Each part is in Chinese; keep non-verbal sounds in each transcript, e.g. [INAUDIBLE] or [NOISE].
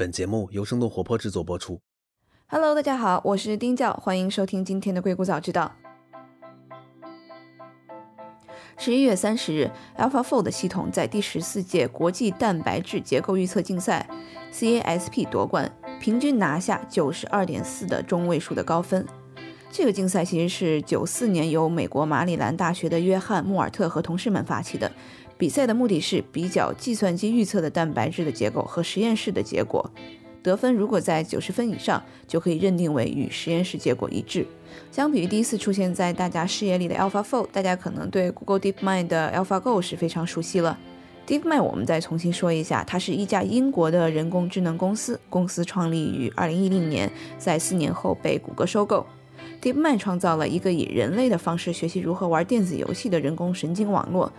本节目由生动活泼制作播出。Hello，大家好，我是丁教，欢迎收听今天的硅谷早知道。十一月三十日，AlphaFold 系统在第十四届国际蛋白质结构预测竞赛 （CASP） 夺冠，平均拿下九十二点四的中位数的高分。这个竞赛其实是九四年由美国马里兰大学的约翰·穆尔特和同事们发起的。比赛的目的是比较计算机预测的蛋白质的结构和实验室的结果，得分如果在九十分以上，就可以认定为与实验室结果一致。相比于第一次出现在大家视野里的 AlphaFold，大家可能对 Google DeepMind 的 AlphaGo 是非常熟悉了。DeepMind 我们再重新说一下，它是一家英国的人工智能公司，公司创立于二零一零年，在四年后被谷歌收购。DeepMind 创造了一个以人类的方式学习如何玩电子游戏的人工神经网络，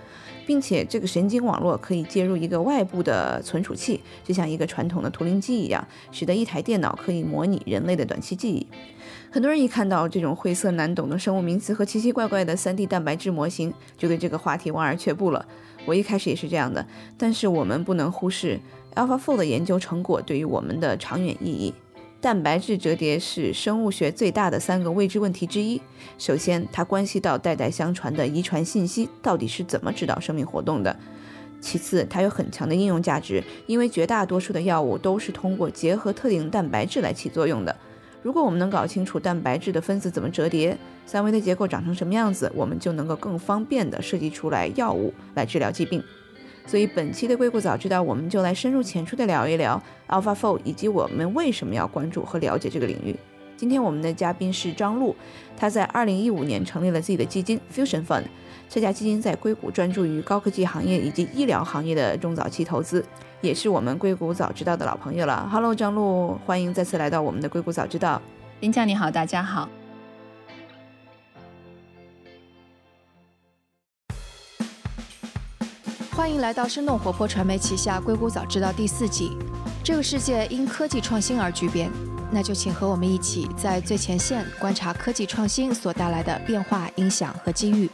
并且这个神经网络可以接入一个外部的存储器，就像一个传统的图灵机一样，使得一台电脑可以模拟人类的短期记忆。很多人一看到这种晦涩难懂的生物名词和奇奇怪怪的 3D 蛋白质模型，就对这个话题望而却步了。我一开始也是这样的，但是我们不能忽视 AlphaFold 的研究成果对于我们的长远意义。蛋白质折叠是生物学最大的三个未知问题之一。首先，它关系到代代相传的遗传信息到底是怎么指导生命活动的；其次，它有很强的应用价值，因为绝大多数的药物都是通过结合特定蛋白质来起作用的。如果我们能搞清楚蛋白质的分子怎么折叠，三维的结构长成什么样子，我们就能够更方便地设计出来药物来治疗疾病。所以本期的硅谷早知道，我们就来深入浅出的聊一聊 AlphaFold 以及我们为什么要关注和了解这个领域。今天我们的嘉宾是张璐，他在2015年成立了自己的基金 Fusion Fund，这家基金在硅谷专注于高科技行业以及医疗行业的中早期投资，也是我们硅谷早知道的老朋友了。Hello，张璐，欢迎再次来到我们的硅谷早知道。林教你好，大家好。欢迎来到生动活泼传媒旗下《硅谷早知道》第四季。这个世界因科技创新而巨变，那就请和我们一起在最前线观察科技创新所带来的变化、影响和机遇。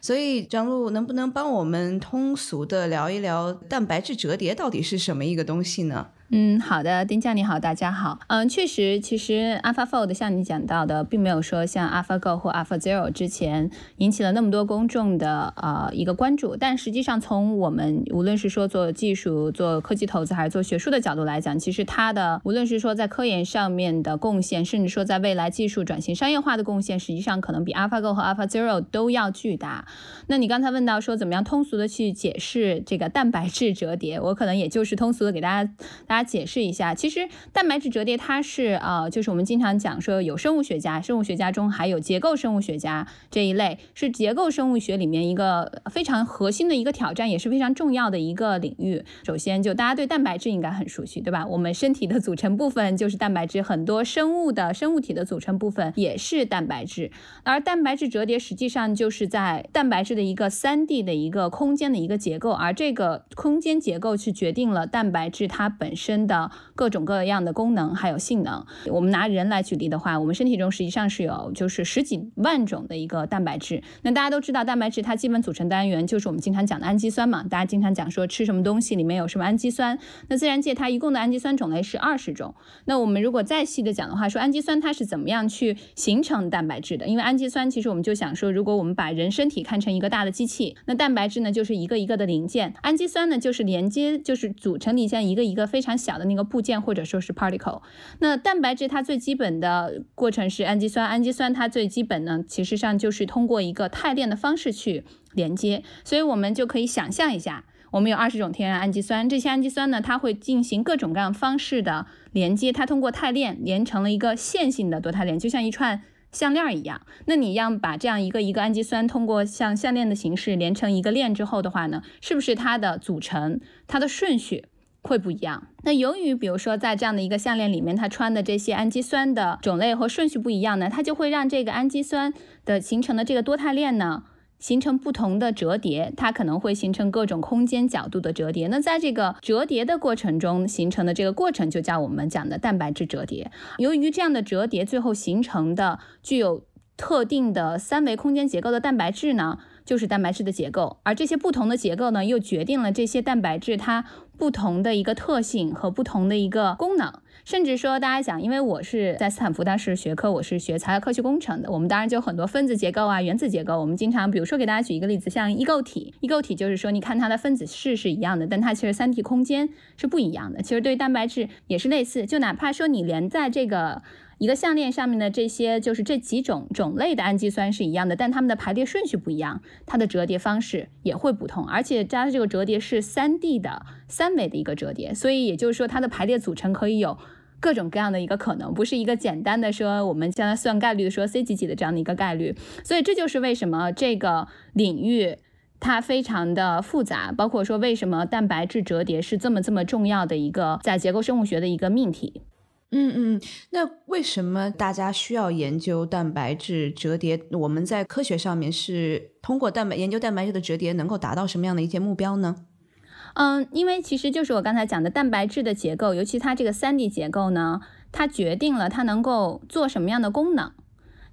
所以，张璐能不能帮我们通俗的聊一聊蛋白质折叠到底是什么一个东西呢？嗯，好的，丁酱你好，大家好。嗯，确实，其实 AlphaFold 像你讲到的，并没有说像 AlphaGo 或 AlphaZero 之前引起了那么多公众的呃一个关注。但实际上，从我们无论是说做技术、做科技投资还是做学术的角度来讲，其实它的无论是说在科研上面的贡献，甚至说在未来技术转型商业化的贡献，实际上可能比 AlphaGo 和 AlphaZero 都要巨大。那你刚才问到说怎么样通俗的去解释这个蛋白质折叠，我可能也就是通俗的给大家大。家解释一下，其实蛋白质折叠它是呃，就是我们经常讲说有生物学家，生物学家中还有结构生物学家这一类，是结构生物学里面一个非常核心的一个挑战，也是非常重要的一个领域。首先，就大家对蛋白质应该很熟悉，对吧？我们身体的组成部分就是蛋白质，很多生物的生物体的组成部分也是蛋白质。而蛋白质折叠实际上就是在蛋白质的一个三 D 的一个空间的一个结构，而这个空间结构去决定了蛋白质它本身。真的各种各样的功能还有性能，我们拿人来举例的话，我们身体中实际上是有就是十几万种的一个蛋白质。那大家都知道，蛋白质它基本组成单元就是我们经常讲的氨基酸嘛。大家经常讲说吃什么东西里面有什么氨基酸。那自然界它一共的氨基酸种类是二十种。那我们如果再细的讲的话，说氨基酸它是怎么样去形成蛋白质的？因为氨基酸其实我们就想说，如果我们把人身体看成一个大的机器，那蛋白质呢就是一个一个的零件，氨基酸呢就是连接，就是组成里像一个一个非常。小的那个部件或者说是 particle，那蛋白质它最基本的过程是氨基酸，氨基酸它最基本呢，其实上就是通过一个肽链的方式去连接，所以我们就可以想象一下，我们有二十种天然氨基酸，这些氨基酸呢，它会进行各种各样方式的连接，它通过肽链连成了一个线性的多肽链，就像一串项链一样。那你要把这样一个一个氨基酸通过像项链的形式连成一个链之后的话呢，是不是它的组成它的顺序？会不一样。那由于，比如说，在这样的一个项链里面，它穿的这些氨基酸的种类和顺序不一样呢，它就会让这个氨基酸的形成的这个多肽链呢，形成不同的折叠。它可能会形成各种空间角度的折叠。那在这个折叠的过程中形成的这个过程，就叫我们讲的蛋白质折叠。由于这样的折叠最后形成的具有特定的三维空间结构的蛋白质呢？就是蛋白质的结构，而这些不同的结构呢，又决定了这些蛋白质它不同的一个特性和不同的一个功能。甚至说，大家想，因为我是在斯坦福大学学科，我是学材料科学工程的，我们当然就很多分子结构啊、原子结构。我们经常，比如说给大家举一个例子，像异构体，异构体就是说，你看它的分子式是一样的，但它其实三体空间是不一样的。其实对蛋白质也是类似，就哪怕说你连在这个。一个项链上面的这些就是这几种种类的氨基酸是一样的，但它们的排列顺序不一样，它的折叠方式也会不同，而且加的这个折叠是三 D 的三维的一个折叠，所以也就是说它的排列组成可以有各种各样的一个可能，不是一个简单的说我们将来算概率说 c 几几的这样的一个概率，所以这就是为什么这个领域它非常的复杂，包括说为什么蛋白质折叠是这么这么重要的一个在结构生物学的一个命题。嗯嗯，那为什么大家需要研究蛋白质折叠？我们在科学上面是通过蛋白研究蛋白质的折叠，能够达到什么样的一些目标呢？嗯，因为其实就是我刚才讲的蛋白质的结构，尤其它这个三 D 结构呢，它决定了它能够做什么样的功能。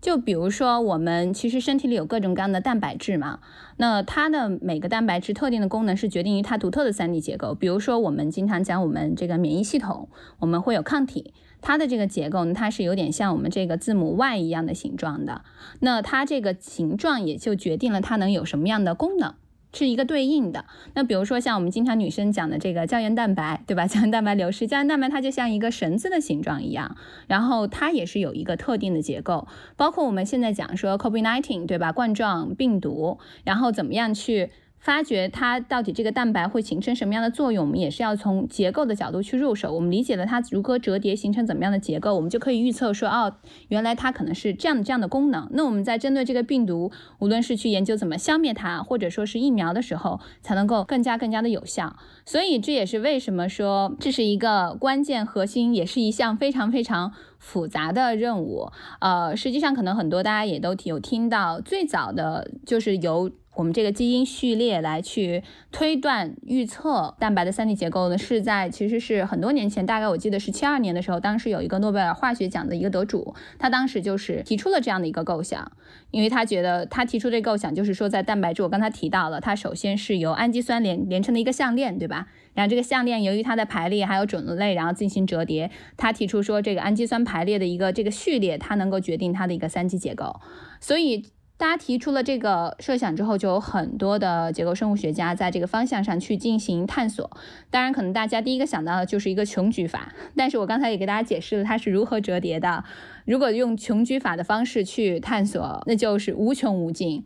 就比如说，我们其实身体里有各种各样的蛋白质嘛，那它的每个蛋白质特定的功能是决定于它独特的三 D 结构。比如说，我们经常讲我们这个免疫系统，我们会有抗体。它的这个结构呢，它是有点像我们这个字母 Y 一样的形状的。那它这个形状也就决定了它能有什么样的功能，是一个对应的。那比如说像我们经常女生讲的这个胶原蛋白，对吧？[LAUGHS] 胶原蛋白流失，胶原蛋白它就像一个绳子的形状一样，然后它也是有一个特定的结构。包括我们现在讲说 COVID-19，对吧？冠状病毒，然后怎么样去？发觉它到底这个蛋白会形成什么样的作用，我们也是要从结构的角度去入手。我们理解了它如何折叠形成怎么样的结构，我们就可以预测说，哦，原来它可能是这样这样的功能。那我们在针对这个病毒，无论是去研究怎么消灭它，或者说是疫苗的时候，才能够更加更加的有效。所以这也是为什么说这是一个关键核心，也是一项非常非常复杂的任务。呃，实际上可能很多大家也都有听到，最早的就是由。我们这个基因序列来去推断预测蛋白的三 D 结构呢，是在其实是很多年前，大概我记得是七二年的时候，当时有一个诺贝尔化学奖的一个得主，他当时就是提出了这样的一个构想，因为他觉得他提出这个构想就是说，在蛋白质我刚才提到了，它首先是由氨基酸连连成的一个项链，对吧？然后这个项链由于它的排列还有种类，然后进行折叠，他提出说这个氨基酸排列的一个这个序列，它能够决定它的一个三级结构，所以。大家提出了这个设想之后，就有很多的结构生物学家在这个方向上去进行探索。当然，可能大家第一个想到的就是一个穷举法，但是我刚才也给大家解释了它是如何折叠的。如果用穷举法的方式去探索，那就是无穷无尽。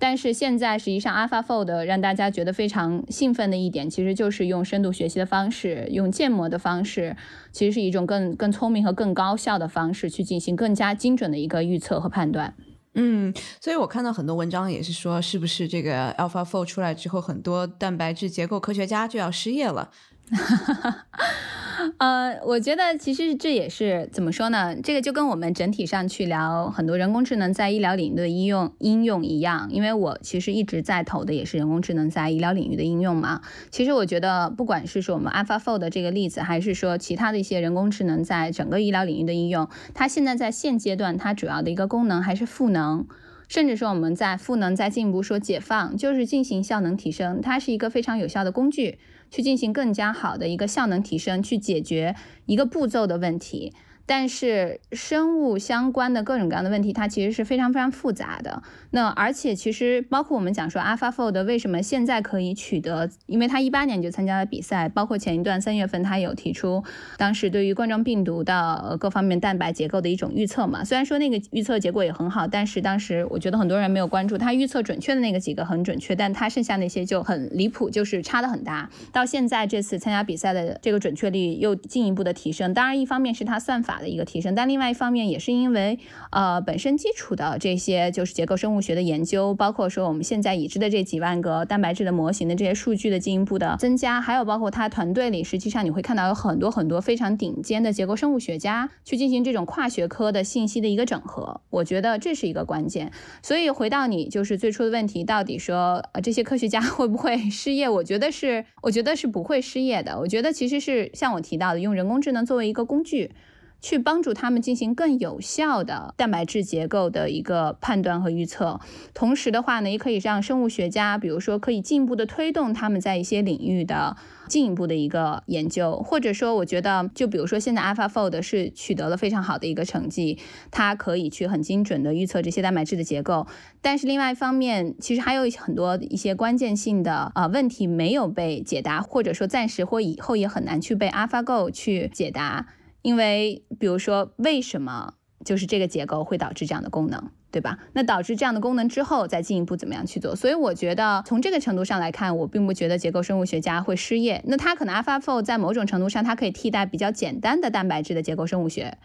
但是现在实际上，AlphaFold 让大家觉得非常兴奋的一点，其实就是用深度学习的方式，用建模的方式，其实是一种更更聪明和更高效的方式去进行更加精准的一个预测和判断。嗯，所以我看到很多文章也是说，是不是这个 AlphaFold 出来之后，很多蛋白质结构科学家就要失业了？[LAUGHS] 呃，我觉得其实这也是怎么说呢？这个就跟我们整体上去聊很多人工智能在医疗领域的应用应用一样，因为我其实一直在投的也是人工智能在医疗领域的应用嘛。其实我觉得，不管是说我们 AlphaFold 这个例子，还是说其他的一些人工智能在整个医疗领域的应用，它现在在现阶段它主要的一个功能还是赋能，甚至说我们在赋能再进一步说解放，就是进行效能提升，它是一个非常有效的工具。去进行更加好的一个效能提升，去解决一个步骤的问题。但是生物相关的各种各样的问题，它其实是非常非常复杂的。那而且其实包括我们讲说 AlphaFold 为什么现在可以取得，因为它一八年就参加了比赛，包括前一段三月份它有提出当时对于冠状病毒的各方面蛋白结构的一种预测嘛。虽然说那个预测结果也很好，但是当时我觉得很多人没有关注，它预测准确的那个几个很准确，但它剩下那些就很离谱，就是差的很大。到现在这次参加比赛的这个准确率又进一步的提升，当然一方面是它算法的一个提升，但另外一方面也是因为呃本身基础的这些就是结构生物。学的研究，包括说我们现在已知的这几万个蛋白质的模型的这些数据的进一步的增加，还有包括他团队里，实际上你会看到有很多很多非常顶尖的结构生物学家去进行这种跨学科的信息的一个整合，我觉得这是一个关键。所以回到你就是最初的问题，到底说呃这些科学家 [LAUGHS] 会不会失业？我觉得是，我觉得是不会失业的。我觉得其实是像我提到的，用人工智能作为一个工具。去帮助他们进行更有效的蛋白质结构的一个判断和预测。同时的话呢，也可以让生物学家，比如说可以进一步的推动他们在一些领域的进一步的一个研究，或者说，我觉得就比如说现在 AlphaFold 是取得了非常好的一个成绩，它可以去很精准的预测这些蛋白质的结构。但是另外一方面，其实还有很多一些关键性的呃问题没有被解答，或者说暂时或以后也很难去被 AlphaGo 去解答。因为比如说，为什么就是这个结构会导致这样的功能，对吧？那导致这样的功能之后，再进一步怎么样去做？所以我觉得从这个程度上来看，我并不觉得结构生物学家会失业。那他可能 AlphaFold 在某种程度上，它可以替代比较简单的蛋白质的结构生物学。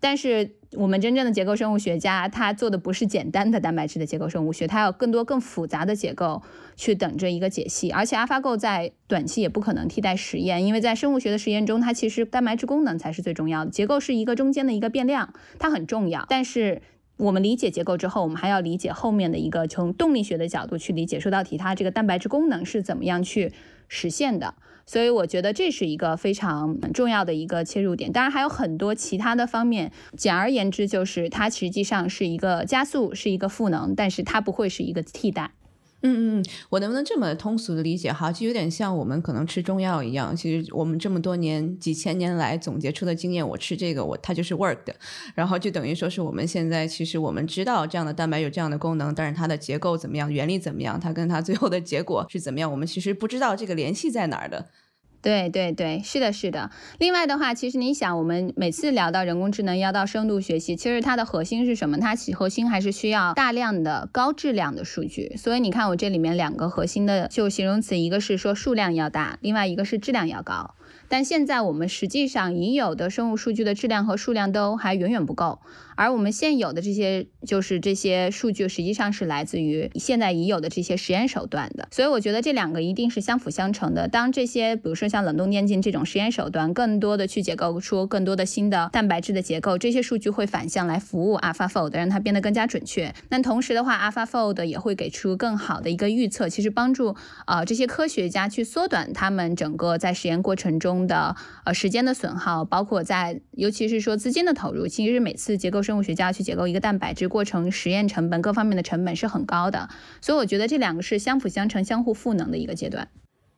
但是我们真正的结构生物学家，他做的不是简单的蛋白质的结构生物学，他有更多更复杂的结构去等着一个解析。而且 AlphaGo 在短期也不可能替代实验，因为在生物学的实验中，它其实蛋白质功能才是最重要的，结构是一个中间的一个变量，它很重要。但是我们理解结构之后，我们还要理解后面的一个从动力学的角度去理解，说到底它这个蛋白质功能是怎么样去实现的。所以我觉得这是一个非常重要的一个切入点，当然还有很多其他的方面。简而言之，就是它实际上是一个加速，是一个赋能，但是它不会是一个替代。嗯嗯嗯，我能不能这么通俗的理解哈？就有点像我们可能吃中药一样，其实我们这么多年几千年来总结出的经验，我吃这个我它就是 work 的，然后就等于说是我们现在其实我们知道这样的蛋白有这样的功能，但是它的结构怎么样，原理怎么样，它跟它最后的结果是怎么样，我们其实不知道这个联系在哪儿的。对对对，是的，是的。另外的话，其实你想，我们每次聊到人工智能，要到深度学习，其实它的核心是什么？它其核心还是需要大量的高质量的数据。所以你看，我这里面两个核心的就形容词，一个是说数量要大，另外一个是质量要高。但现在我们实际上已有的生物数据的质量和数量都还远远不够。而我们现有的这些，就是这些数据，实际上是来自于现在已有的这些实验手段的。所以我觉得这两个一定是相辅相成的。当这些，比如说像冷冻电镜这种实验手段，更多的去解构出更多的新的蛋白质的结构，这些数据会反向来服务 AlphaFold，让它变得更加准确。那同时的话，AlphaFold 也会给出更好的一个预测，其实帮助呃这些科学家去缩短他们整个在实验过程中的呃时间的损耗，包括在尤其是说资金的投入。其实每次结构生物学家去解构一个蛋白质过程，实验成本各方面的成本是很高的，所以我觉得这两个是相辅相成、相互赋能的一个阶段。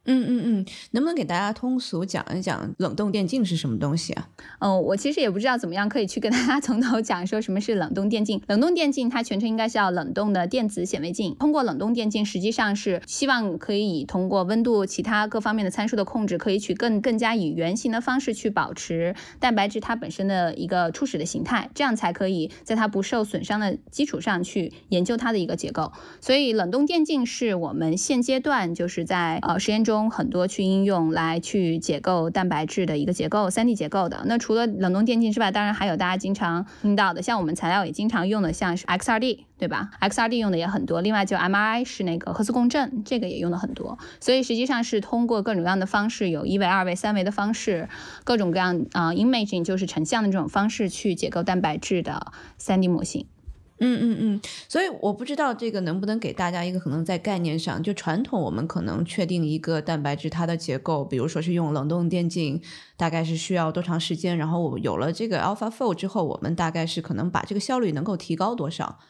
嗯嗯嗯，能不能给大家通俗讲一讲冷冻电镜是什么东西啊？哦，我其实也不知道怎么样可以去跟大家从头讲说什么是冷冻电镜。冷冻电镜它全称应该是叫冷冻的电子显微镜。通过冷冻电镜，实际上是希望可以通过温度、其他各方面的参数的控制，可以取更更加以圆形的方式去保持蛋白质它本身的一个初始的形态，这样才可以在它不受损伤的基础上去研究它的一个结构。所以冷冻电镜是我们现阶段就是在呃实验中。中很多去应用来去解构蛋白质的一个结构，三 D 结构的。那除了冷冻电镜之外，当然还有大家经常听到的，像我们材料也经常用的，像是 XRD，对吧？XRD 用的也很多。另外就 MRI 是那个核磁共振，这个也用的很多。所以实际上是通过各种各样的方式，有一维、二维、三维的方式，各种各样啊 imaging 就是成像的这种方式去解构蛋白质的三 D 模型。嗯嗯嗯，所以我不知道这个能不能给大家一个可能在概念上，就传统我们可能确定一个蛋白质它的结构，比如说是用冷冻电镜，大概是需要多长时间，然后我有了这个 AlphaFold 之后，我们大概是可能把这个效率能够提高多少。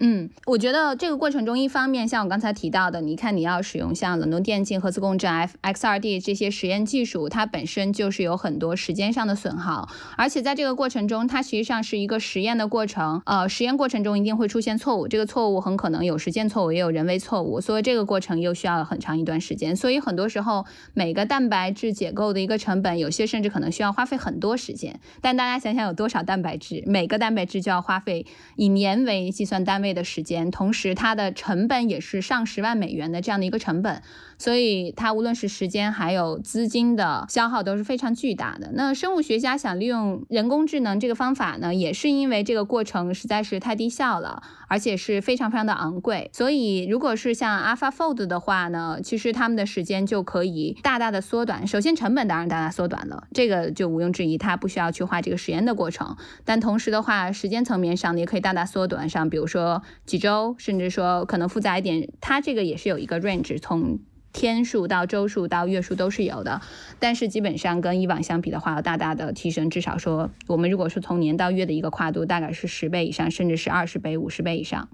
嗯，我觉得这个过程中，一方面像我刚才提到的，你看你要使用像冷冻电镜、核磁共振、F XRD 这些实验技术，它本身就是有很多时间上的损耗，而且在这个过程中，它实际上是一个实验的过程，呃，实验过程中一定会出现错误，这个错误很可能有实践错误，也有人为错误，所以这个过程又需要很长一段时间，所以很多时候每个蛋白质解构的一个成本，有些甚至可能需要花费很多时间。但大家想想有多少蛋白质，每个蛋白质就要花费以年为计算单位。的时间，同时它的成本也是上十万美元的这样的一个成本，所以它无论是时间还有资金的消耗都是非常巨大的。那生物学家想利用人工智能这个方法呢，也是因为这个过程实在是太低效了，而且是非常非常的昂贵。所以如果是像 AlphaFold 的话呢，其实他们的时间就可以大大的缩短。首先成本当然大大缩短了，这个就毋庸置疑，它不需要去画这个实验的过程。但同时的话，时间层面上呢，也可以大大缩短。上比如说。几周，甚至说可能复杂一点，它这个也是有一个 range，从天数到周数到月数都是有的，但是基本上跟以往相比的话，要大大的提升。至少说，我们如果是从年到月的一个跨度，大概是十倍以上，甚至是二十倍、五十倍以上。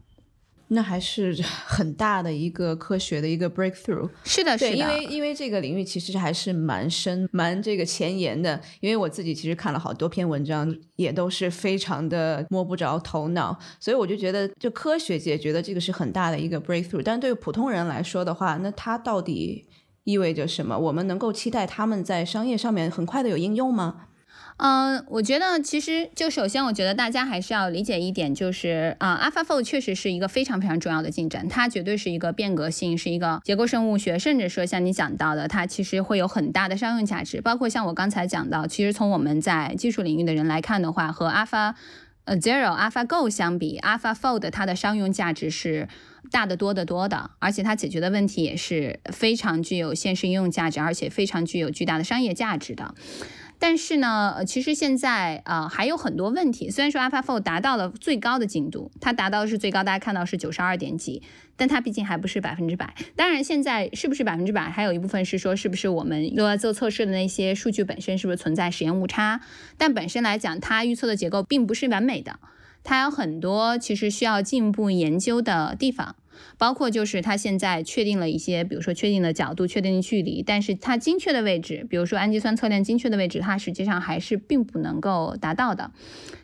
那还是很大的一个科学的一个 breakthrough。是的，是的，因为因为这个领域其实还是蛮深、蛮这个前沿的。因为我自己其实看了好多篇文章，也都是非常的摸不着头脑，所以我就觉得，就科学界觉得这个是很大的一个 breakthrough。但对于普通人来说的话，那它到底意味着什么？我们能够期待他们在商业上面很快的有应用吗？嗯，我觉得其实就首先，我觉得大家还是要理解一点，就是啊，AlphaFold 确实是一个非常非常重要的进展，它绝对是一个变革性，是一个结构生物学，甚至说像你讲到的，它其实会有很大的商用价值。包括像我刚才讲到，其实从我们在技术领域的人来看的话，和 Alpha 呃 Zero、AlphaGo 相比，AlphaFold 它的商用价值是大得多得多的，而且它解决的问题也是非常具有现实应用价值，而且非常具有巨大的商业价值的。但是呢，呃其实现在呃还有很多问题。虽然说 AlphaFold 达到了最高的精度，它达到的是最高，大家看到是九十二点几，但它毕竟还不是百分之百。当然，现在是不是百分之百，还有一部分是说是不是我们用来做测试的那些数据本身是不是存在实验误差。但本身来讲，它预测的结构并不是完美的，它有很多其实需要进一步研究的地方。包括就是它现在确定了一些，比如说确定的角度、确定的距离，但是它精确的位置，比如说氨基酸侧链精确的位置，它实际上还是并不能够达到的。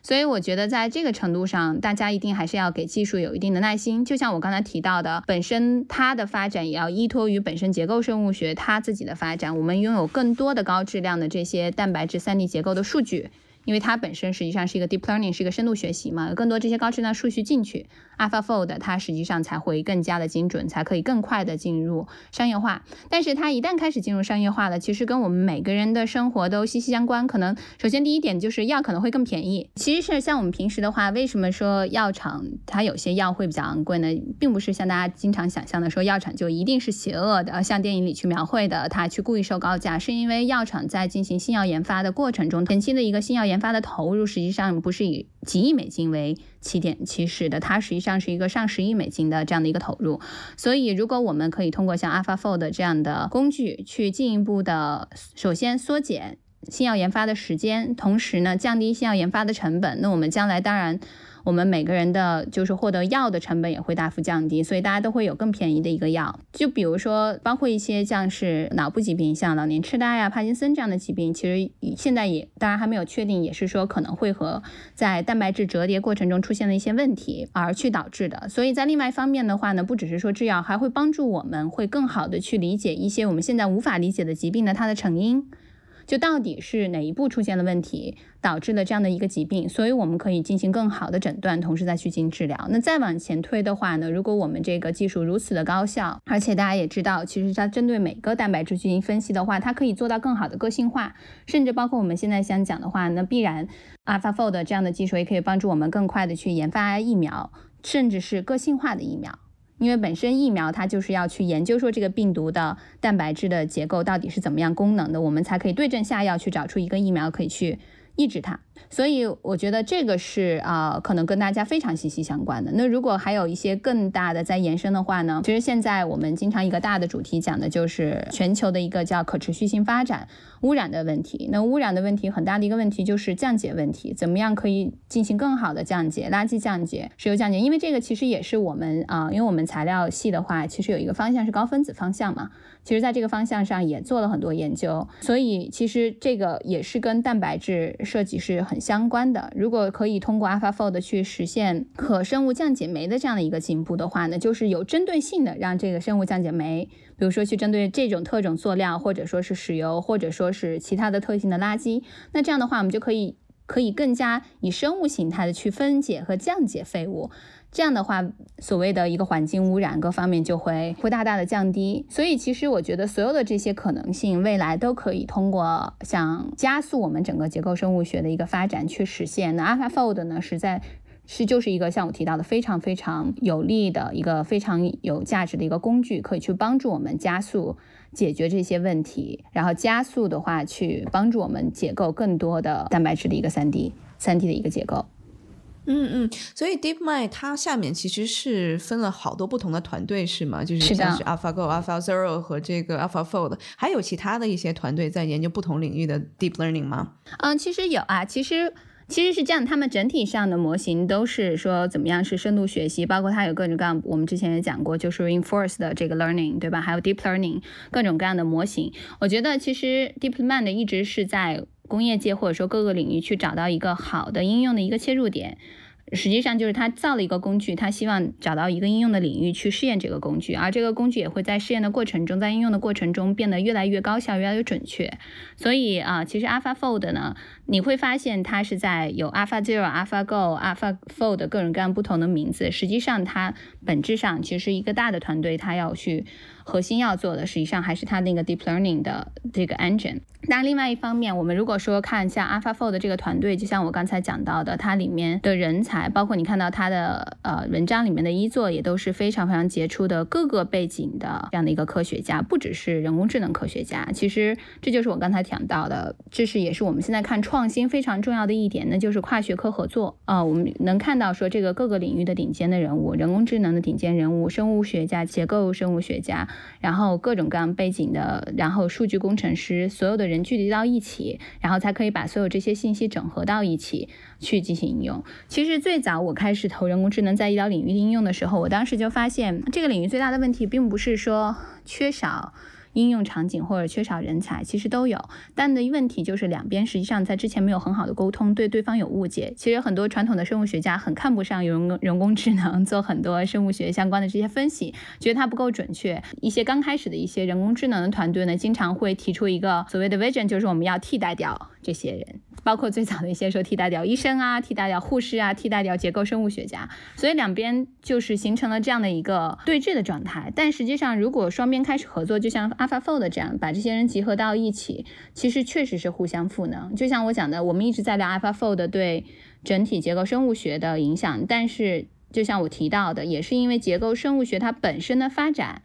所以我觉得在这个程度上，大家一定还是要给技术有一定的耐心。就像我刚才提到的，本身它的发展也要依托于本身结构生物学它自己的发展。我们拥有更多的高质量的这些蛋白质三 D 结构的数据。因为它本身实际上是一个 deep learning，是一个深度学习嘛，有更多这些高质量数据进去，AlphaFold 它实际上才会更加的精准，才可以更快的进入商业化。但是它一旦开始进入商业化了，其实跟我们每个人的生活都息息相关。可能首先第一点就是药可能会更便宜。其实是像我们平时的话，为什么说药厂它有些药会比较昂贵呢？并不是像大家经常想象的说药厂就一定是邪恶的，呃像电影里去描绘的，它去故意收高价，是因为药厂在进行新药研发的过程中，前期的一个新药。研发发的投入实际上不是以几亿美金为起点起始的，它实际上是一个上十亿美金的这样的一个投入。所以，如果我们可以通过像 AlphaFold 这样的工具，去进一步的首先缩减新药研发的时间，同时呢降低新药研发的成本，那我们将来当然。我们每个人的就是获得药的成本也会大幅降低，所以大家都会有更便宜的一个药。就比如说，包括一些像是脑部疾病，像老年痴呆呀、帕金森这样的疾病，其实现在也当然还没有确定，也是说可能会和在蛋白质折叠过程中出现的一些问题而去导致的。所以在另外一方面的话呢，不只是说制药，还会帮助我们会更好的去理解一些我们现在无法理解的疾病的它的成因。就到底是哪一步出现了问题，导致了这样的一个疾病，所以我们可以进行更好的诊断，同时再去进行治疗。那再往前推的话呢，如果我们这个技术如此的高效，而且大家也知道，其实它针对每个蛋白质进行分析的话，它可以做到更好的个性化，甚至包括我们现在想讲的话，那必然 AlphaFold 这样的技术也可以帮助我们更快的去研发疫苗，甚至是个性化的疫苗。因为本身疫苗它就是要去研究说这个病毒的蛋白质的结构到底是怎么样功能的，我们才可以对症下药去找出一个疫苗可以去抑制它。所以我觉得这个是啊，可能跟大家非常息息相关的。那如果还有一些更大的在延伸的话呢？其实现在我们经常一个大的主题讲的就是全球的一个叫可持续性发展，污染的问题。那污染的问题很大的一个问题就是降解问题，怎么样可以进行更好的降解？垃圾降解、石油降解，因为这个其实也是我们啊，因为我们材料系的话，其实有一个方向是高分子方向嘛。其实在这个方向上也做了很多研究，所以其实这个也是跟蛋白质设计是很。相关的，如果可以通过 AlphaFold 去实现可生物降解酶的这样的一个进步的话呢，就是有针对性的让这个生物降解酶，比如说去针对这种特种塑料，或者说是石油，或者说是其他的特性的垃圾，那这样的话，我们就可以可以更加以生物形态的去分解和降解废物。这样的话，所谓的一个环境污染各方面就会会大大的降低。所以，其实我觉得所有的这些可能性，未来都可以通过像加速我们整个结构生物学的一个发展去实现。那 AlphaFold 呢，实在是就是一个像我提到的非常非常有利的一个非常有价值的一个工具，可以去帮助我们加速解决这些问题，然后加速的话去帮助我们解构更多的蛋白质的一个三 D 三 D 的一个结构。嗯嗯，所以 DeepMind 它下面其实是分了好多不同的团队，是吗？就是像是 AlphaGo、AlphaZero 和这个 AlphaFold，还有其他的一些团队在研究不同领域的 Deep Learning 吗？嗯，其实有啊，其实。其实是这样，他们整体上的模型都是说怎么样是深度学习，包括它有各种各样，我们之前也讲过，就是 reinforced 的这个 learning，对吧？还有 deep learning，各种各样的模型。我觉得其实 DeepMind 一直是在工业界或者说各个领域去找到一个好的应用的一个切入点。实际上就是他造了一个工具，他希望找到一个应用的领域去试验这个工具，而这个工具也会在试验的过程中，在应用的过程中变得越来越高效，越来越准确。所以啊，其实 AlphaFold 呢，你会发现它是在有 AlphaZero、AlphaGo、AlphaFold 各种各样不同的名字，实际上它本质上其实一个大的团队，它要去。核心要做的，实际上还是它那个 deep learning 的这个 engine。那另外一方面，我们如果说看像 AlphaFold 这个团队，就像我刚才讲到的，它里面的人才，包括你看到他的呃文章里面的一作，也都是非常非常杰出的各个背景的这样的一个科学家，不只是人工智能科学家。其实这就是我刚才讲到的，这是也是我们现在看创新非常重要的一点，那就是跨学科合作啊。我们能看到说这个各个领域的顶尖的人物，人工智能的顶尖人物，生物学家、结构生物学家。然后各种各样背景的，然后数据工程师，所有的人聚集到一起，然后才可以把所有这些信息整合到一起去进行应用。其实最早我开始投人工智能在医疗领域的应用的时候，我当时就发现这个领域最大的问题并不是说缺少。应用场景或者缺少人才，其实都有，但的问题就是两边实际上在之前没有很好的沟通，对对方有误解。其实很多传统的生物学家很看不上人工人工智能做很多生物学相关的这些分析，觉得它不够准确。一些刚开始的一些人工智能的团队呢，经常会提出一个所谓的 vision，就是我们要替代掉这些人。包括最早的一些说替代掉医生啊，替代掉护士啊，替代掉结构生物学家，所以两边就是形成了这样的一个对峙的状态。但实际上，如果双边开始合作，就像 AlphaFold 这样，把这些人集合到一起，其实确实是互相赋能。就像我讲的，我们一直在聊 AlphaFold 对整体结构生物学的影响，但是就像我提到的，也是因为结构生物学它本身的发展。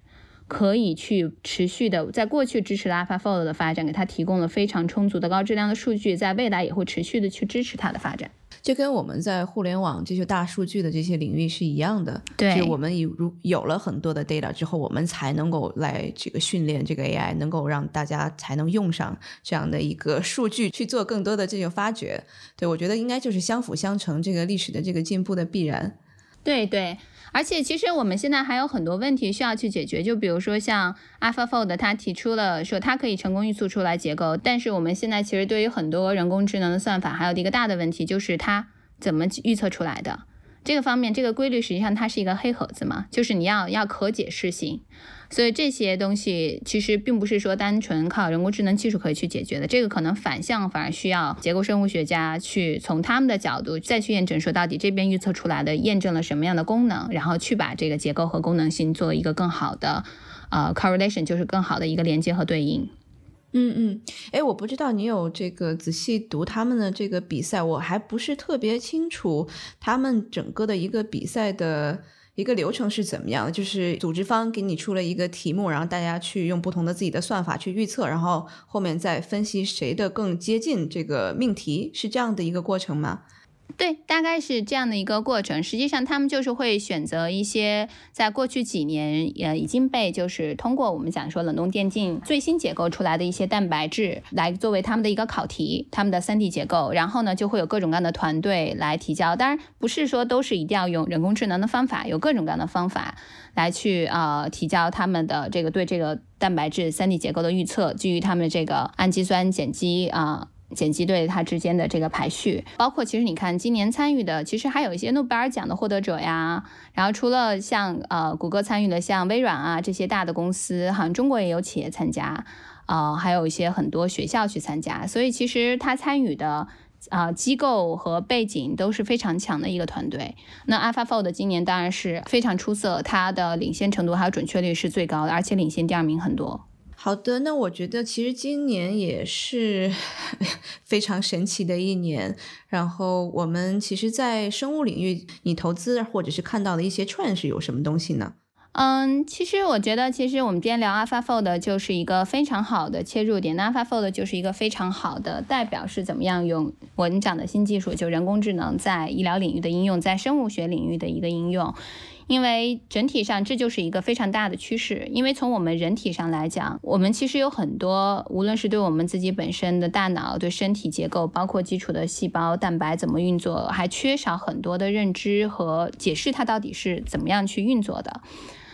可以去持续的，在过去支持了 AlphaFold 的发展，给它提供了非常充足的高质量的数据，在未来也会持续的去支持它的发展。就跟我们在互联网这些大数据的这些领域是一样的，对，就我们有如有了很多的 data 之后，我们才能够来这个训练这个 AI，能够让大家才能用上这样的一个数据去做更多的这个发掘。对我觉得应该就是相辅相成，这个历史的这个进步的必然。对对。而且，其实我们现在还有很多问题需要去解决，就比如说像 AlphaFold，它提出了说它可以成功预测出来结构，但是我们现在其实对于很多人工智能的算法，还有一个大的问题就是它怎么预测出来的。这个方面，这个规律实际上它是一个黑盒子嘛，就是你要要可解释性，所以这些东西其实并不是说单纯靠人工智能技术可以去解决的，这个可能反向反而需要结构生物学家去从他们的角度再去验证，说到底这边预测出来的验证了什么样的功能，然后去把这个结构和功能性做一个更好的呃 correlation，就是更好的一个连接和对应。嗯嗯，哎，我不知道你有这个仔细读他们的这个比赛，我还不是特别清楚他们整个的一个比赛的一个流程是怎么样的。就是组织方给你出了一个题目，然后大家去用不同的自己的算法去预测，然后后面再分析谁的更接近这个命题，是这样的一个过程吗？对，大概是这样的一个过程。实际上，他们就是会选择一些在过去几年呃已经被就是通过我们讲说冷冻电镜最新结构出来的一些蛋白质来作为他们的一个考题，他们的三 D 结构。然后呢，就会有各种各样的团队来提交。当然，不是说都是一定要用人工智能的方法，有各种各样的方法来去呃提交他们的这个对这个蛋白质三 D 结构的预测，基于他们这个氨基酸碱基啊。剪辑队它之间的这个排序，包括其实你看今年参与的，其实还有一些诺贝尔奖的获得者呀。然后除了像呃谷歌参与的，像微软啊这些大的公司，好像中国也有企业参加，呃还有一些很多学校去参加。所以其实他参与的啊机构和背景都是非常强的一个团队。那 AlphaFold 今年当然是非常出色，它的领先程度还有准确率是最高的，而且领先第二名很多。好的，那我觉得其实今年也是 [LAUGHS] 非常神奇的一年。然后我们其实，在生物领域，你投资或者是看到的一些 trend 是有什么东西呢？嗯，其实我觉得，其实我们今天聊 AlphaFold 就是一个非常好的切入点。那 AlphaFold 就是一个非常好的代表，是怎么样用我们讲的新技术，就人工智能在医疗领域的应用，在生物学领域的一个应用。因为整体上这就是一个非常大的趋势。因为从我们人体上来讲，我们其实有很多，无论是对我们自己本身的大脑、对身体结构，包括基础的细胞、蛋白怎么运作，还缺少很多的认知和解释它到底是怎么样去运作的。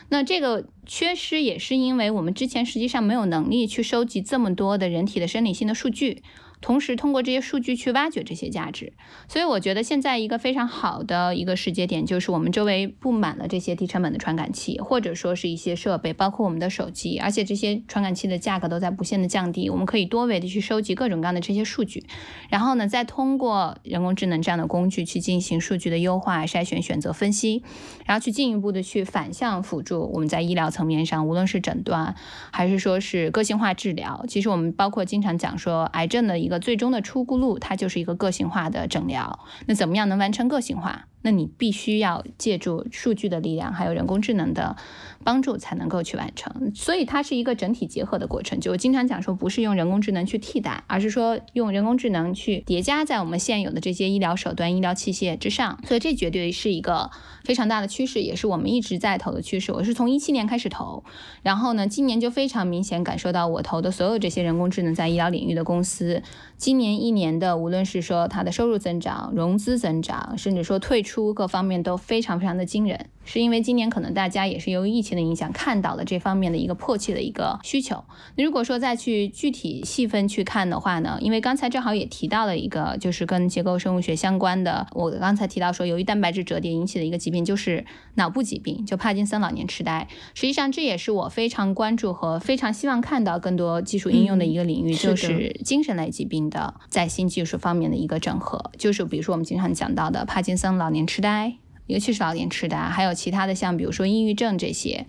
那这个缺失也是因为我们之前实际上没有能力去收集这么多的人体的生理性的数据。同时通过这些数据去挖掘这些价值，所以我觉得现在一个非常好的一个时节点就是我们周围布满了这些低成本的传感器，或者说是一些设备，包括我们的手机，而且这些传感器的价格都在不限的降低，我们可以多维的去收集各种各样的这些数据，然后呢，再通过人工智能这样的工具去进行数据的优化、筛选、选择、分析，然后去进一步的去反向辅助我们在医疗层面上，无论是诊断还是说是个性化治疗，其实我们包括经常讲说癌症的一最终的出路，它就是一个个性化的诊疗。那怎么样能完成个性化？那你必须要借助数据的力量，还有人工智能的帮助，才能够去完成。所以它是一个整体结合的过程。就我经常讲说，不是用人工智能去替代，而是说用人工智能去叠加在我们现有的这些医疗手段、医疗器械之上。所以这绝对是一个非常大的趋势，也是我们一直在投的趋势。我是从一七年开始投，然后呢，今年就非常明显感受到我投的所有这些人工智能在医疗领域的公司，今年一年的无论是说它的收入增长、融资增长，甚至说退出。出各方面都非常非常的惊人。是因为今年可能大家也是由于疫情的影响，看到了这方面的一个迫切的一个需求。那如果说再去具体细分去看的话呢，因为刚才正好也提到了一个，就是跟结构生物学相关的。我刚才提到说，由于蛋白质折叠引起的一个疾病，就是脑部疾病，就帕金森老年痴呆。实际上，这也是我非常关注和非常希望看到更多技术应用的一个领域，就是精神类疾病的在新技术方面的一个整合。就是比如说我们经常讲到的帕金森老年痴呆。尤其是老年痴呆，还有其他的像比如说抑郁症这些，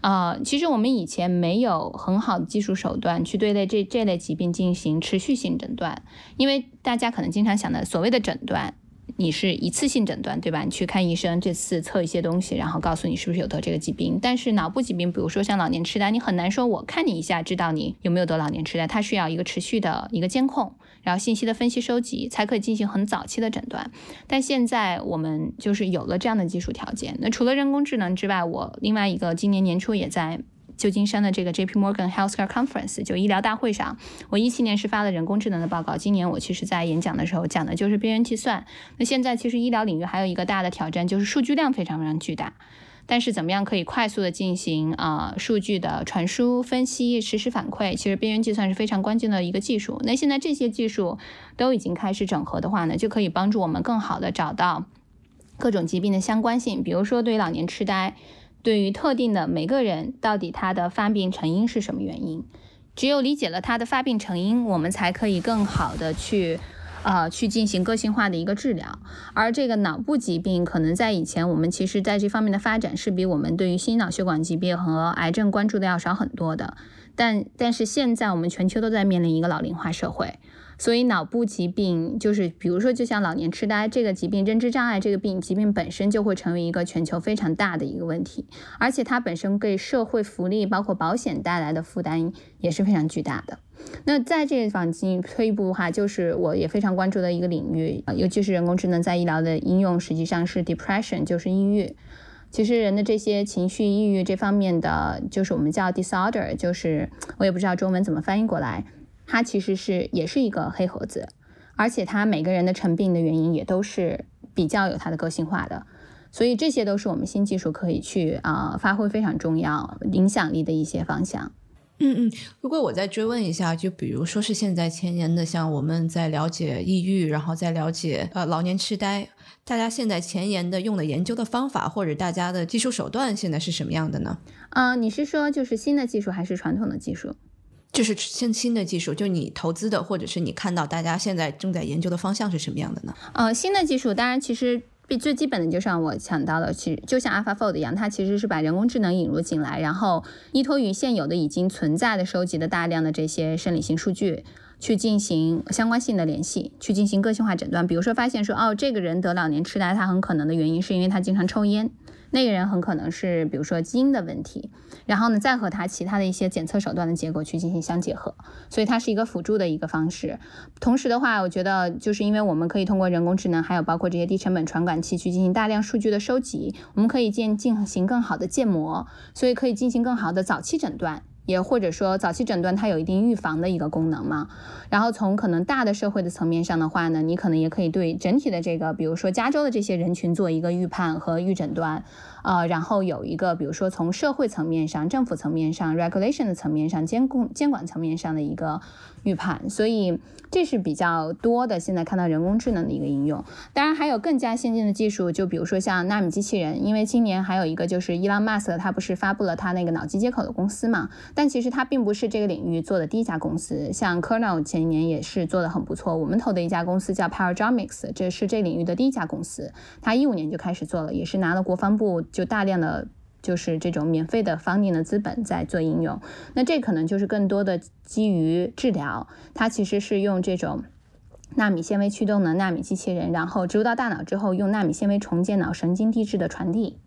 啊，其实我们以前没有很好的技术手段去对待这这类疾病进行持续性诊断，因为大家可能经常想的所谓的诊断。你是一次性诊断，对吧？你去看医生，这次测一些东西，然后告诉你是不是有得这个疾病。但是脑部疾病，比如说像老年痴呆，你很难说我看你一下知道你有没有得老年痴呆，它需要一个持续的一个监控，然后信息的分析收集，才可以进行很早期的诊断。但现在我们就是有了这样的技术条件。那除了人工智能之外，我另外一个今年年初也在。旧金山的这个 J.P. Morgan Healthcare Conference 就医疗大会上，我一七年是发了人工智能的报告，今年我其实在演讲的时候讲的就是边缘计算。那现在其实医疗领域还有一个大的挑战，就是数据量非常非常巨大，但是怎么样可以快速的进行啊数据的传输、分析、实时反馈？其实边缘计算是非常关键的一个技术。那现在这些技术都已经开始整合的话呢，就可以帮助我们更好的找到各种疾病的相关性，比如说对于老年痴呆。对于特定的每个人，到底他的发病成因是什么原因？只有理解了他的发病成因，我们才可以更好的去，呃，去进行个性化的一个治疗。而这个脑部疾病，可能在以前我们其实在这方面的发展是比我们对于心脑血管疾病和癌症关注的要少很多的。但但是现在我们全球都在面临一个老龄化社会。所以脑部疾病就是，比如说，就像老年痴呆这个疾病、认知障碍这个病疾病本身就会成为一个全球非常大的一个问题，而且它本身给社会福利包括保险带来的负担也是非常巨大的。那在这个地方进退一步的话，就是我也非常关注的一个领域，尤其是人工智能在医疗的应用，实际上是 depression，就是抑郁。其实人的这些情绪、抑郁这方面的，就是我们叫 disorder，就是我也不知道中文怎么翻译过来。它其实是也是一个黑盒子，而且它每个人的成病的原因也都是比较有它的个性化的，所以这些都是我们新技术可以去啊发挥非常重要影响力的一些方向。嗯嗯，如果我再追问一下，就比如说是现在前沿的，像我们在了解抑郁，然后再了解呃老年痴呆，大家现在前沿的用的研究的方法或者大家的技术手段现在是什么样的呢？啊，你是说就是新的技术还是传统的技术？就是新新的技术，就你投资的，或者是你看到大家现在正在研究的方向是什么样的呢？呃，新的技术，当然其实最基本的，就像我讲到的，其实就像 AlphaFold 一样，它其实是把人工智能引入进来，然后依托于现有的已经存在的收集的大量的这些生理性数据，去进行相关性的联系，去进行个性化诊断。比如说发现说，哦，这个人得老年痴呆，他很可能的原因是因为他经常抽烟。那个人很可能是比如说基因的问题，然后呢再和他其他的一些检测手段的结果去进行相结合，所以它是一个辅助的一个方式。同时的话，我觉得就是因为我们可以通过人工智能，还有包括这些低成本传感器去进行大量数据的收集，我们可以建进行更好的建模，所以可以进行更好的早期诊断。也或者说早期诊断它有一定预防的一个功能嘛，然后从可能大的社会的层面上的话呢，你可能也可以对整体的这个，比如说加州的这些人群做一个预判和预诊断，呃，然后有一个比如说从社会层面上、政府层面上、regulation 的层面上、监控监管层面上的一个预判，所以。这是比较多的，现在看到人工智能的一个应用。当然还有更加先进的技术，就比如说像纳米机器人。因为今年还有一个就是伊朗马斯克，他不是发布了他那个脑机接口的公司嘛？但其实他并不是这个领域做的第一家公司。像 Kernel 前一年也是做的很不错。我们投的一家公司叫 Paradigmics，这是这领域的第一家公司。他一五年就开始做了，也是拿了国防部就大量的。就是这种免费的 funding 的资本在做应用，那这可能就是更多的基于治疗，它其实是用这种纳米纤维驱动的纳米机器人，然后植入到大脑之后，用纳米纤维重建脑神经递质的传递，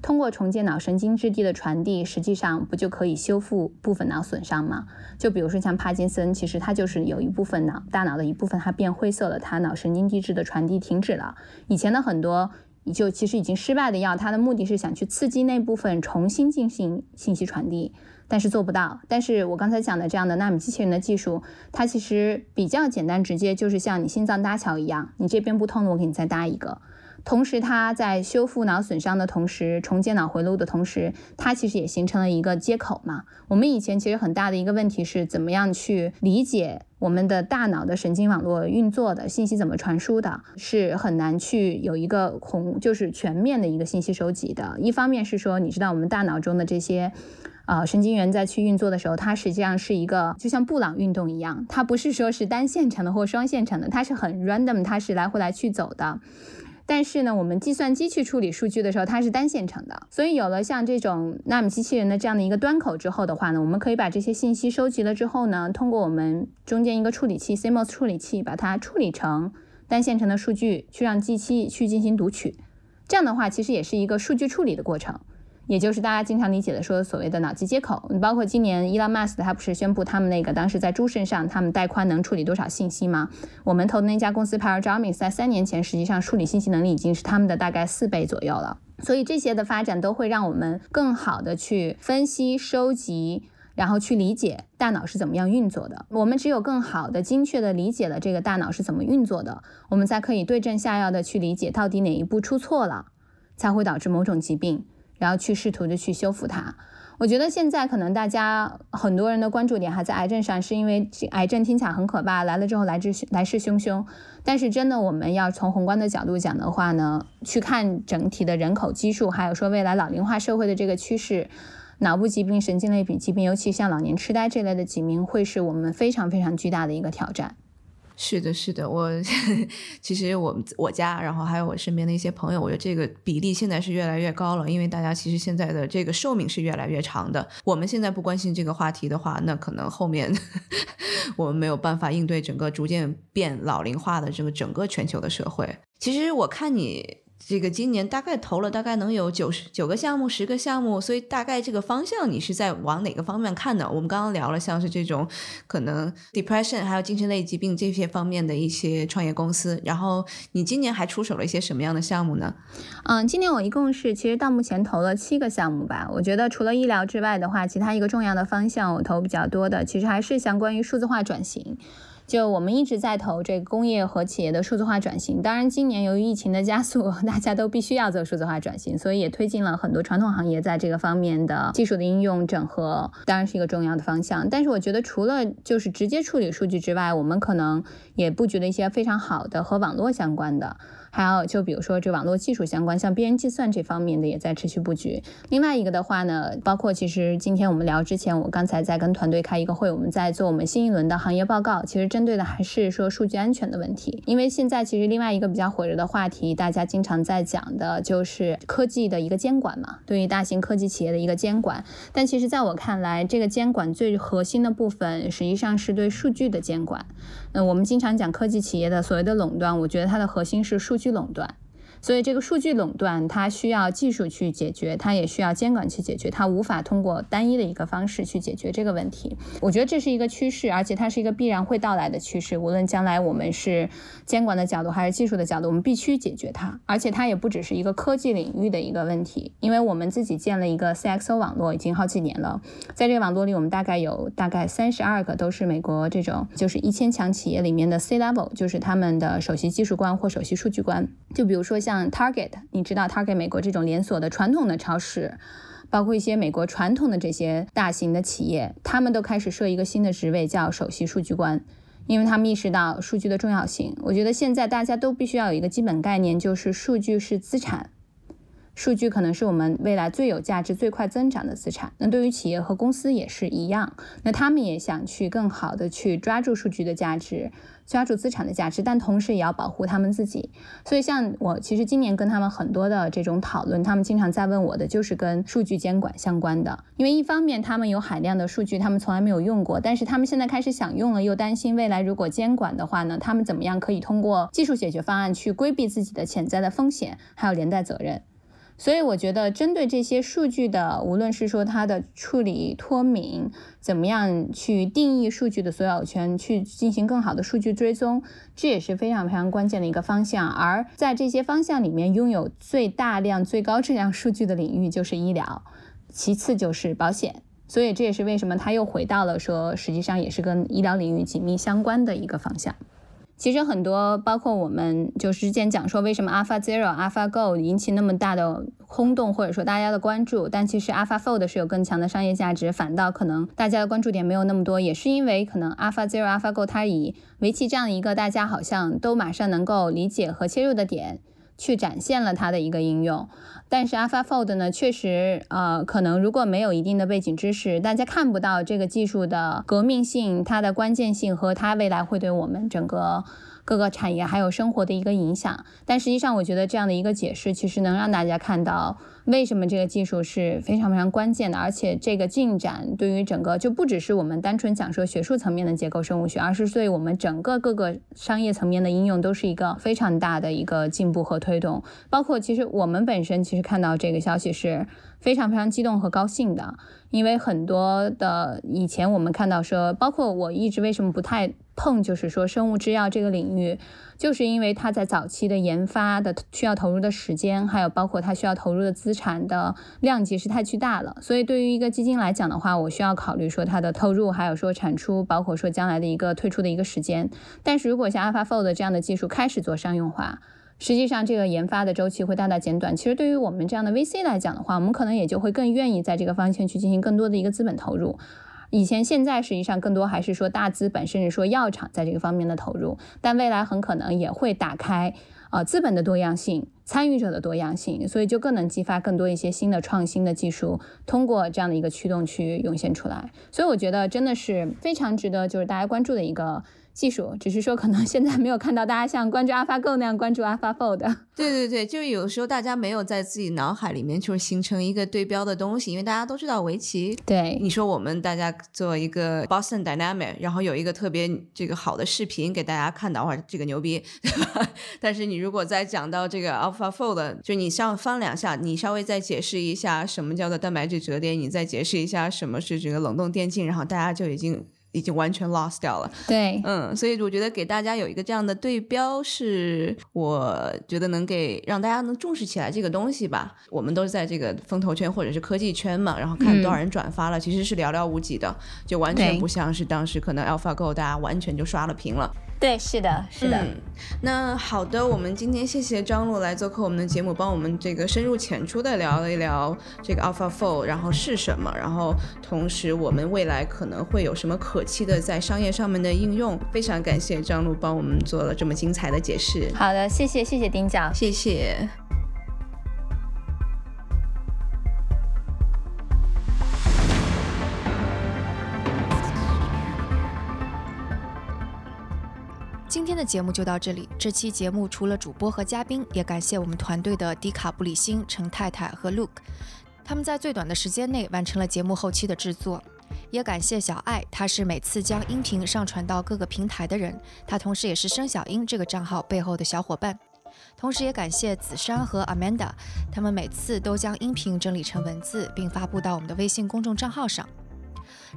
通过重建脑神经质地的传递，实际上不就可以修复部分脑损伤吗？就比如说像帕金森，其实它就是有一部分脑大脑的一部分它变灰色了，它脑神经递质的传递停止了，以前的很多。你就其实已经失败的药，它的目的是想去刺激那部分重新进行信息传递，但是做不到。但是我刚才讲的这样的纳米机器人的技术，它其实比较简单直接，就是像你心脏搭桥一样，你这边不通了，我给你再搭一个。同时，它在修复脑损伤的同时，重建脑回路的同时，它其实也形成了一个接口嘛。我们以前其实很大的一个问题是，怎么样去理解我们的大脑的神经网络运作的信息怎么传输的，是很难去有一个宏就是全面的一个信息收集的。一方面是说，你知道我们大脑中的这些，呃，神经元在去运作的时候，它实际上是一个就像布朗运动一样，它不是说是单线程的或双线程的，它是很 random，它是来回来去走的。但是呢，我们计算机去处理数据的时候，它是单线程的。所以有了像这种纳米机器人的这样的一个端口之后的话呢，我们可以把这些信息收集了之后呢，通过我们中间一个处理器 CMOS 处理器，把它处理成单线程的数据，去让机器去进行读取。这样的话，其实也是一个数据处理的过程。也就是大家经常理解的说所谓的脑机接口，你包括今年伊朗马斯他不是宣布他们那个当时在猪身上他们带宽能处理多少信息吗？我们投的那家公司 Paradigmics 在三年前实际上处理信息能力已经是他们的大概四倍左右了。所以这些的发展都会让我们更好的去分析、收集，然后去理解大脑是怎么样运作的。我们只有更好的、精确的理解了这个大脑是怎么运作的，我们才可以对症下药的去理解到底哪一步出错了，才会导致某种疾病。然后去试图的去修复它。我觉得现在可能大家很多人的关注点还在癌症上，是因为癌症听起来很可怕，来了之后来之来势汹汹。但是真的，我们要从宏观的角度讲的话呢，去看整体的人口基数，还有说未来老龄化社会的这个趋势，脑部疾病、神经类疾病，尤其像老年痴呆这类的疾病，会是我们非常非常巨大的一个挑战。是的，是的，我 [LAUGHS] 其实我我家，然后还有我身边的一些朋友，我觉得这个比例现在是越来越高了，因为大家其实现在的这个寿命是越来越长的。我们现在不关心这个话题的话，那可能后面 [LAUGHS] 我们没有办法应对整个逐渐变老龄化的这个整个全球的社会。其实我看你。这个今年大概投了大概能有九十九个项目，十个项目，所以大概这个方向你是在往哪个方面看的？我们刚刚聊了像是这种可能 depression 还有精神类疾病这些方面的一些创业公司，然后你今年还出手了一些什么样的项目呢？嗯，今年我一共是其实到目前投了七个项目吧。我觉得除了医疗之外的话，其他一个重要的方向我投比较多的，其实还是相关于数字化转型。就我们一直在投这个工业和企业的数字化转型，当然今年由于疫情的加速，[LAUGHS] 大家都必须要做数字化转型，所以也推进了很多传统行业在这个方面的技术的应用整合，当然是一个重要的方向。但是我觉得除了就是直接处理数据之外，我们可能也布局了一些非常好的和网络相关的。还有，就比如说这网络技术相关，像边缘计算这方面的也在持续布局。另外一个的话呢，包括其实今天我们聊之前，我刚才在跟团队开一个会，我们在做我们新一轮的行业报告，其实针对的还是说数据安全的问题。因为现在其实另外一个比较火热的话题，大家经常在讲的就是科技的一个监管嘛，对于大型科技企业的一个监管。但其实在我看来，这个监管最核心的部分实际上是对数据的监管。嗯，我们经常讲科技企业的所谓的垄断，我觉得它的核心是数去垄断。所以这个数据垄断它需要技术去解决，它也需要监管去解决，它无法通过单一的一个方式去解决这个问题。我觉得这是一个趋势，而且它是一个必然会到来的趋势。无论将来我们是监管的角度还是技术的角度，我们必须解决它。而且它也不只是一个科技领域的一个问题，因为我们自己建了一个 CXO 网络已经好几年了，在这个网络里，我们大概有大概三十二个都是美国这种就是一千强企业里面的 C level，就是他们的首席技术官或首席数据官。就比如说像像 Target，你知道 Target 美国这种连锁的传统的超市。包括一些美国传统的这些大型的企业，他们都开始设一个新的职位，叫首席数据官，因为他们意识到数据的重要性。我觉得现在大家都必须要有一个基本概念，就是数据是资产，数据可能是我们未来最有价值、最快增长的资产。那对于企业和公司也是一样，那他们也想去更好的去抓住数据的价值。抓住资产的价值，但同时也要保护他们自己。所以，像我其实今年跟他们很多的这种讨论，他们经常在问我的就是跟数据监管相关的。因为一方面他们有海量的数据，他们从来没有用过，但是他们现在开始想用了，又担心未来如果监管的话呢，他们怎么样可以通过技术解决方案去规避自己的潜在的风险，还有连带责任。所以我觉得，针对这些数据的，无论是说它的处理脱敏，怎么样去定义数据的所有权，去进行更好的数据追踪，这也是非常非常关键的一个方向。而在这些方向里面，拥有最大量、最高质量数据的领域就是医疗，其次就是保险。所以这也是为什么它又回到了说，实际上也是跟医疗领域紧密相关的一个方向。其实很多，包括我们就之前讲说，为什么 Alpha Zero、Alpha Go 引起那么大的轰动，或者说大家的关注，但其实 Alpha Fold 是有更强的商业价值，反倒可能大家的关注点没有那么多，也是因为可能 Alpha Zero、Alpha Go 它以围棋这样一个大家好像都马上能够理解和切入的点。去展现了它的一个应用，但是 AlphaFold 呢，确实，呃，可能如果没有一定的背景知识，大家看不到这个技术的革命性、它的关键性和它未来会对我们整个。各个产业还有生活的一个影响，但实际上我觉得这样的一个解释，其实能让大家看到为什么这个技术是非常非常关键的，而且这个进展对于整个就不只是我们单纯讲说学术层面的结构生物学，而是对我们整个各个商业层面的应用都是一个非常大的一个进步和推动。包括其实我们本身其实看到这个消息是非常非常激动和高兴的。因为很多的以前我们看到说，包括我一直为什么不太碰，就是说生物制药这个领域，就是因为它在早期的研发的需要投入的时间，还有包括它需要投入的资产的量级是太巨大了。所以对于一个基金来讲的话，我需要考虑说它的投入，还有说产出，包括说将来的一个退出的一个时间。但是如果像 AlphaFold 这样的技术开始做商用化，实际上，这个研发的周期会大大减短。其实，对于我们这样的 VC 来讲的话，我们可能也就会更愿意在这个方向去进行更多的一个资本投入。以前、现在，实际上更多还是说大资本，甚至说药厂在这个方面的投入。但未来很可能也会打开呃资本的多样性、参与者的多样性，所以就更能激发更多一些新的创新的技术，通过这样的一个驱动去涌现出来。所以，我觉得真的是非常值得就是大家关注的一个。技术只是说，可能现在没有看到大家像关注 AlphaGo 那样关注 AlphaFold。对对对，就是有时候大家没有在自己脑海里面就是形成一个对标的东西，因为大家都知道围棋。对，你说我们大家做一个 Boston Dynamic，然后有一个特别这个好的视频给大家看的话，这个牛逼，对吧？但是你如果再讲到这个 AlphaFold，就你上翻两下，你稍微再解释一下什么叫做蛋白质折叠，你再解释一下什么是这个冷冻电镜，然后大家就已经。已经完全 lost 掉了。对，嗯，所以我觉得给大家有一个这样的对标，是我觉得能给让大家能重视起来这个东西吧。我们都是在这个风投圈或者是科技圈嘛，然后看多少人转发了，其实是寥寥无几的，就完全不像是当时可能 AlphaGo 大家完全就刷了屏了。对，是的，是的。那好的，我们今天谢谢张璐来做客我们的节目，帮我们这个深入浅出的聊了一聊这个 AlphaFold，然后是什么，然后同时我们未来可能会有什么可期的在商业上面的应用。非常感谢张璐帮我们做了这么精彩的解释。好的，谢谢，谢谢丁教，谢谢。今天的节目就到这里。这期节目除了主播和嘉宾，也感谢我们团队的迪卡布里辛、陈太太和 Luke，他们在最短的时间内完成了节目后期的制作。也感谢小爱，她是每次将音频上传到各个平台的人，她同时也是声小英这个账号背后的小伙伴。同时也感谢紫珊和 Amanda，他们每次都将音频整理成文字，并发布到我们的微信公众账号上。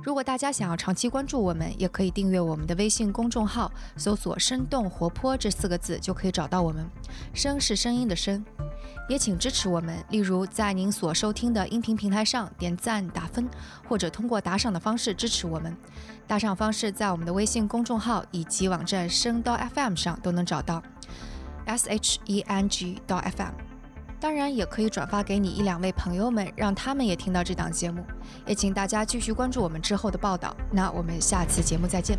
如果大家想要长期关注我们，也可以订阅我们的微信公众号，搜索“生动活泼”这四个字就可以找到我们。声是声音的声，也请支持我们，例如在您所收听的音频平台上点赞打分，或者通过打赏的方式支持我们。打赏方式在我们的微信公众号以及网站声到 FM 上都能找到，s h e n g 到 FM。当然，也可以转发给你一两位朋友们，让他们也听到这档节目。也请大家继续关注我们之后的报道。那我们下次节目再见。